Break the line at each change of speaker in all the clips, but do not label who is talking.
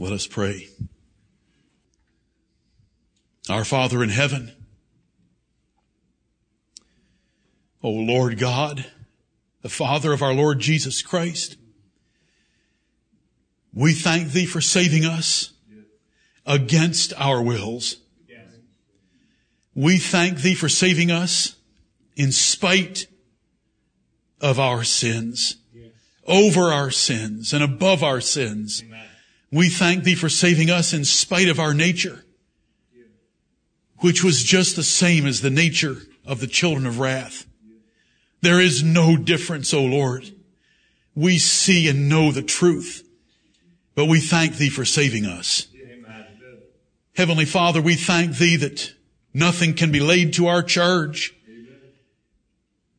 Let us pray. Our Father in heaven, O Lord God, the Father of our Lord Jesus Christ, we thank Thee for saving us against our wills. We thank Thee for saving us in spite of our sins, over our sins and above our sins. We thank Thee for saving us in spite of our nature, which was just the same as the nature of the children of wrath. There is no difference, O Lord. We see and know the truth, but we thank Thee for saving us. Heavenly Father, we thank Thee that nothing can be laid to our charge,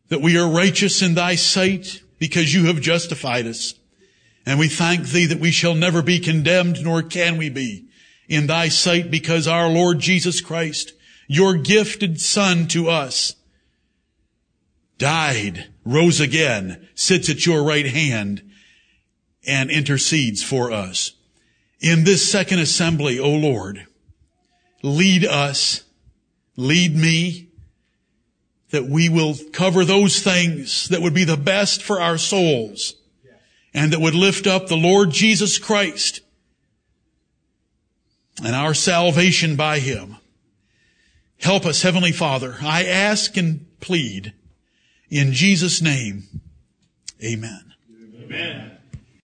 that we are righteous in Thy sight because You have justified us. And we thank Thee that we shall never be condemned, nor can we be in Thy sight because our Lord Jesus Christ, Your gifted Son to us, died, rose again, sits at Your right hand, and intercedes for us. In this second assembly, O Lord, lead us, lead me, that we will cover those things that would be the best for our souls and that would lift up the Lord Jesus Christ and our salvation by Him. Help us, Heavenly Father. I ask and plead in Jesus' name. Amen.
Amen.